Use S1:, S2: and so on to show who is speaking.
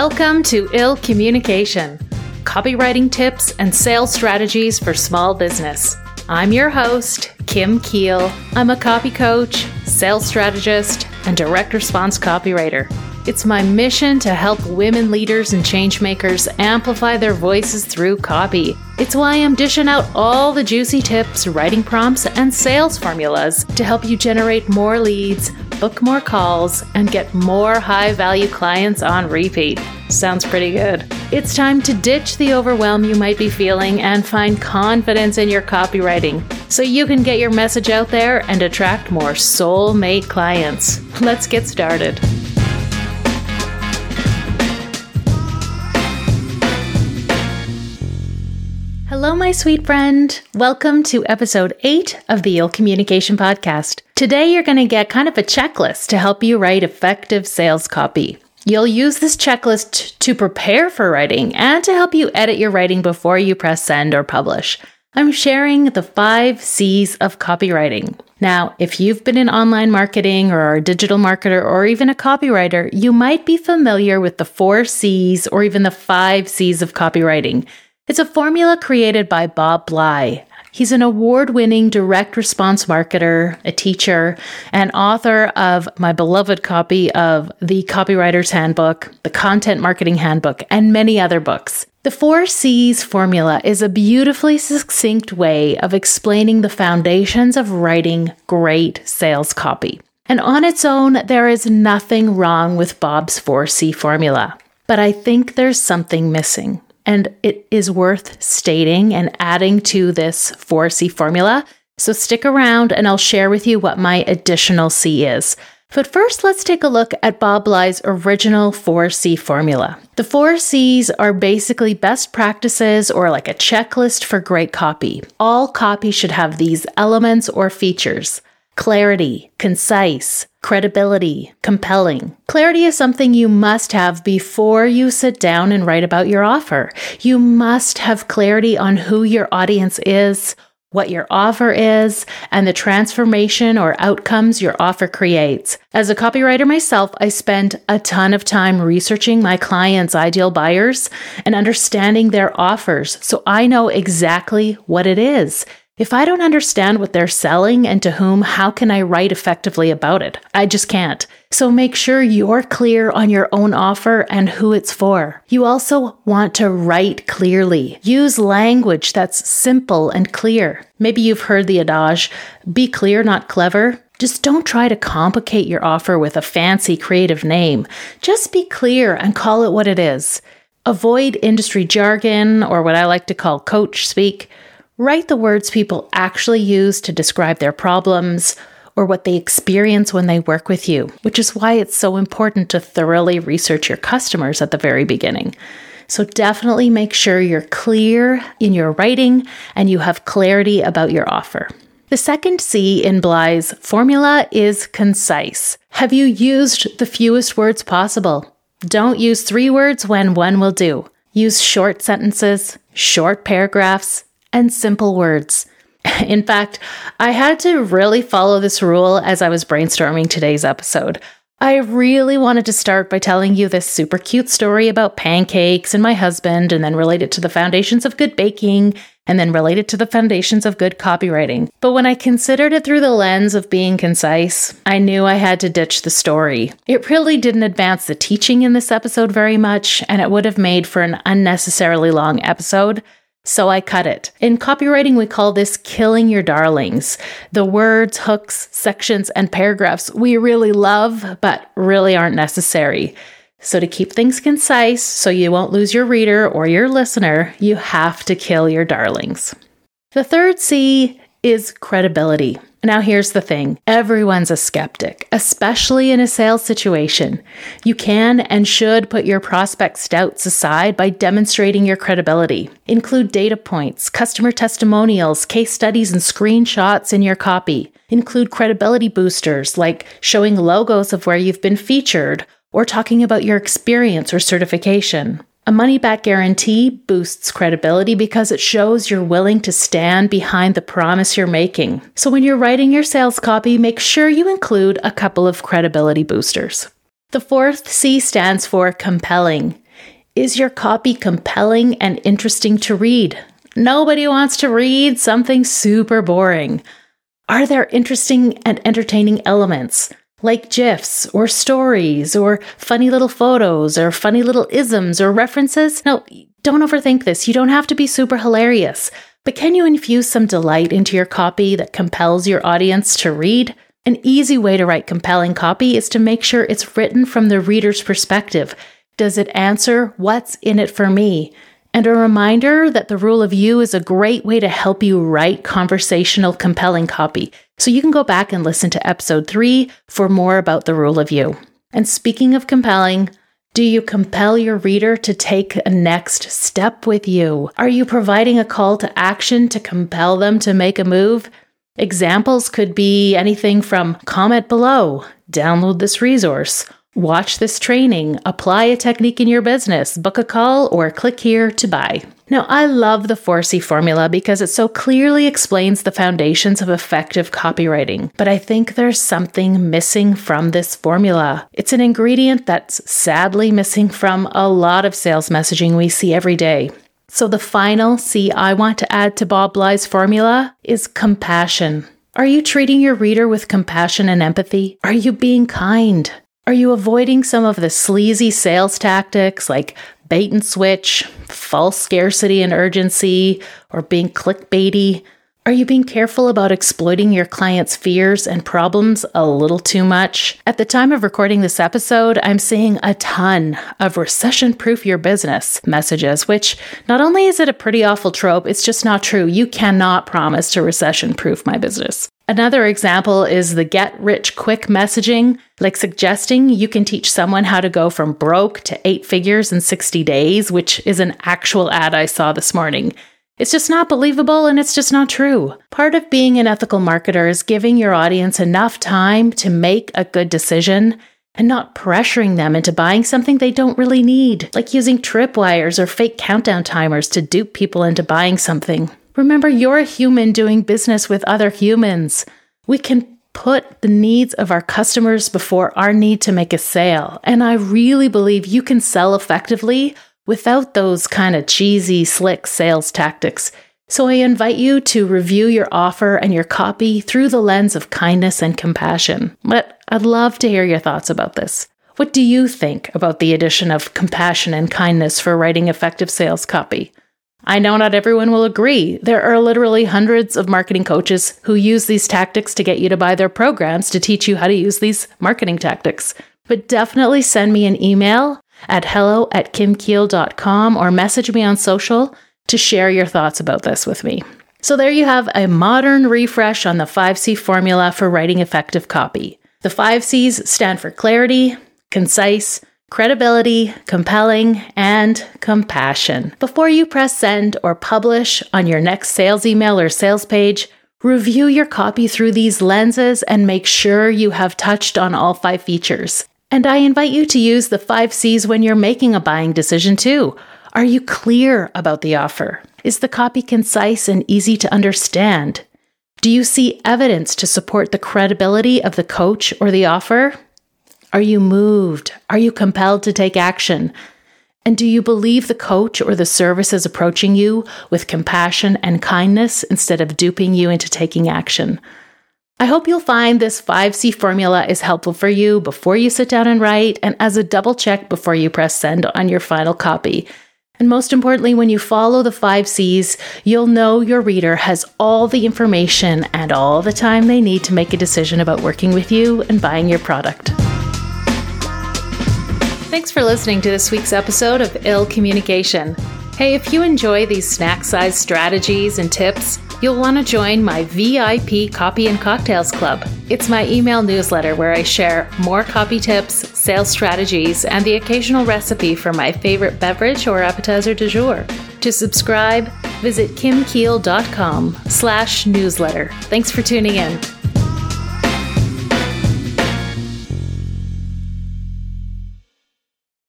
S1: Welcome to Ill Communication copywriting tips and sales strategies for small business. I'm your host, Kim Kiel. I'm a copy coach, sales strategist, and direct response copywriter. It's my mission to help women leaders and changemakers amplify their voices through copy. It's why I'm dishing out all the juicy tips, writing prompts, and sales formulas to help you generate more leads, book more calls, and get more high value clients on repeat. Sounds pretty good. It's time to ditch the overwhelm you might be feeling and find confidence in your copywriting so you can get your message out there and attract more soulmate clients. Let's get started. My sweet friend. Welcome to episode 8 of the Ill Communication Podcast. Today, you're going to get kind of a checklist to help you write effective sales copy. You'll use this checklist to prepare for writing and to help you edit your writing before you press send or publish. I'm sharing the five C's of copywriting. Now, if you've been in online marketing or are a digital marketer or even a copywriter, you might be familiar with the four C's or even the five C's of copywriting. It's a formula created by Bob Bly. He's an award winning direct response marketer, a teacher, and author of my beloved copy of The Copywriter's Handbook, The Content Marketing Handbook, and many other books. The four C's formula is a beautifully succinct way of explaining the foundations of writing great sales copy. And on its own, there is nothing wrong with Bob's 4C formula. But I think there's something missing. And it is worth stating and adding to this 4C formula. So stick around and I'll share with you what my additional C is. But first, let's take a look at Bob Bly's original 4C formula. The 4 C's are basically best practices or like a checklist for great copy. All copy should have these elements or features clarity, concise, credibility, compelling. Clarity is something you must have before you sit down and write about your offer. You must have clarity on who your audience is, what your offer is, and the transformation or outcomes your offer creates. As a copywriter myself, I spend a ton of time researching my clients' ideal buyers and understanding their offers so I know exactly what it is. If I don't understand what they're selling and to whom, how can I write effectively about it? I just can't. So make sure you're clear on your own offer and who it's for. You also want to write clearly. Use language that's simple and clear. Maybe you've heard the adage be clear, not clever. Just don't try to complicate your offer with a fancy creative name. Just be clear and call it what it is. Avoid industry jargon or what I like to call coach speak. Write the words people actually use to describe their problems or what they experience when they work with you, which is why it's so important to thoroughly research your customers at the very beginning. So definitely make sure you're clear in your writing and you have clarity about your offer. The second C in Bly's formula is concise. Have you used the fewest words possible? Don't use three words when one will do. Use short sentences, short paragraphs, and simple words. In fact, I had to really follow this rule as I was brainstorming today's episode. I really wanted to start by telling you this super cute story about pancakes and my husband, and then relate it to the foundations of good baking, and then relate it to the foundations of good copywriting. But when I considered it through the lens of being concise, I knew I had to ditch the story. It really didn't advance the teaching in this episode very much, and it would have made for an unnecessarily long episode. So I cut it. In copywriting, we call this killing your darlings. The words, hooks, sections, and paragraphs we really love, but really aren't necessary. So, to keep things concise so you won't lose your reader or your listener, you have to kill your darlings. The third C is credibility. Now, here's the thing everyone's a skeptic, especially in a sales situation. You can and should put your prospect's doubts aside by demonstrating your credibility. Include data points, customer testimonials, case studies, and screenshots in your copy. Include credibility boosters like showing logos of where you've been featured or talking about your experience or certification. A money back guarantee boosts credibility because it shows you're willing to stand behind the promise you're making. So when you're writing your sales copy, make sure you include a couple of credibility boosters. The fourth C stands for compelling. Is your copy compelling and interesting to read? Nobody wants to read something super boring. Are there interesting and entertaining elements? Like GIFs or stories or funny little photos or funny little isms or references. No, don't overthink this. You don't have to be super hilarious. But can you infuse some delight into your copy that compels your audience to read? An easy way to write compelling copy is to make sure it's written from the reader's perspective. Does it answer what's in it for me? And a reminder that the rule of you is a great way to help you write conversational, compelling copy. So you can go back and listen to episode three for more about the rule of you. And speaking of compelling, do you compel your reader to take a next step with you? Are you providing a call to action to compel them to make a move? Examples could be anything from comment below, download this resource, Watch this training, apply a technique in your business, book a call, or click here to buy. Now, I love the 4C formula because it so clearly explains the foundations of effective copywriting, but I think there's something missing from this formula. It's an ingredient that's sadly missing from a lot of sales messaging we see every day. So, the final C I want to add to Bob Bly's formula is compassion. Are you treating your reader with compassion and empathy? Are you being kind? Are you avoiding some of the sleazy sales tactics like bait and switch, false scarcity and urgency, or being clickbaity? Are you being careful about exploiting your client's fears and problems a little too much? At the time of recording this episode, I'm seeing a ton of recession proof your business messages, which not only is it a pretty awful trope, it's just not true. You cannot promise to recession proof my business. Another example is the get rich quick messaging, like suggesting you can teach someone how to go from broke to eight figures in 60 days, which is an actual ad I saw this morning. It's just not believable and it's just not true. Part of being an ethical marketer is giving your audience enough time to make a good decision and not pressuring them into buying something they don't really need, like using tripwires or fake countdown timers to dupe people into buying something. Remember, you're a human doing business with other humans. We can put the needs of our customers before our need to make a sale. And I really believe you can sell effectively without those kind of cheesy, slick sales tactics. So I invite you to review your offer and your copy through the lens of kindness and compassion. But I'd love to hear your thoughts about this. What do you think about the addition of compassion and kindness for writing effective sales copy? I know not everyone will agree. There are literally hundreds of marketing coaches who use these tactics to get you to buy their programs to teach you how to use these marketing tactics. But definitely send me an email at hello at kimkiel.com or message me on social to share your thoughts about this with me. So there you have a modern refresh on the 5C formula for writing effective copy. The 5 C's stand for clarity, concise, credibility, compelling, and compassion. Before you press send or publish on your next sales email or sales page, review your copy through these lenses and make sure you have touched on all five features. And I invite you to use the five C's when you're making a buying decision too. Are you clear about the offer? Is the copy concise and easy to understand? Do you see evidence to support the credibility of the coach or the offer? Are you moved? Are you compelled to take action? And do you believe the coach or the service is approaching you with compassion and kindness instead of duping you into taking action? I hope you'll find this 5C formula is helpful for you before you sit down and write and as a double check before you press send on your final copy. And most importantly, when you follow the 5 C's, you'll know your reader has all the information and all the time they need to make a decision about working with you and buying your product. Thanks for listening to this week's episode of Ill Communication. Hey, if you enjoy these snack sized strategies and tips, you'll want to join my VIP Copy and Cocktails Club. It's my email newsletter where I share more copy tips, sales strategies, and the occasional recipe for my favorite beverage or appetizer du jour. To subscribe, visit kimkiel.com slash newsletter. Thanks for tuning in.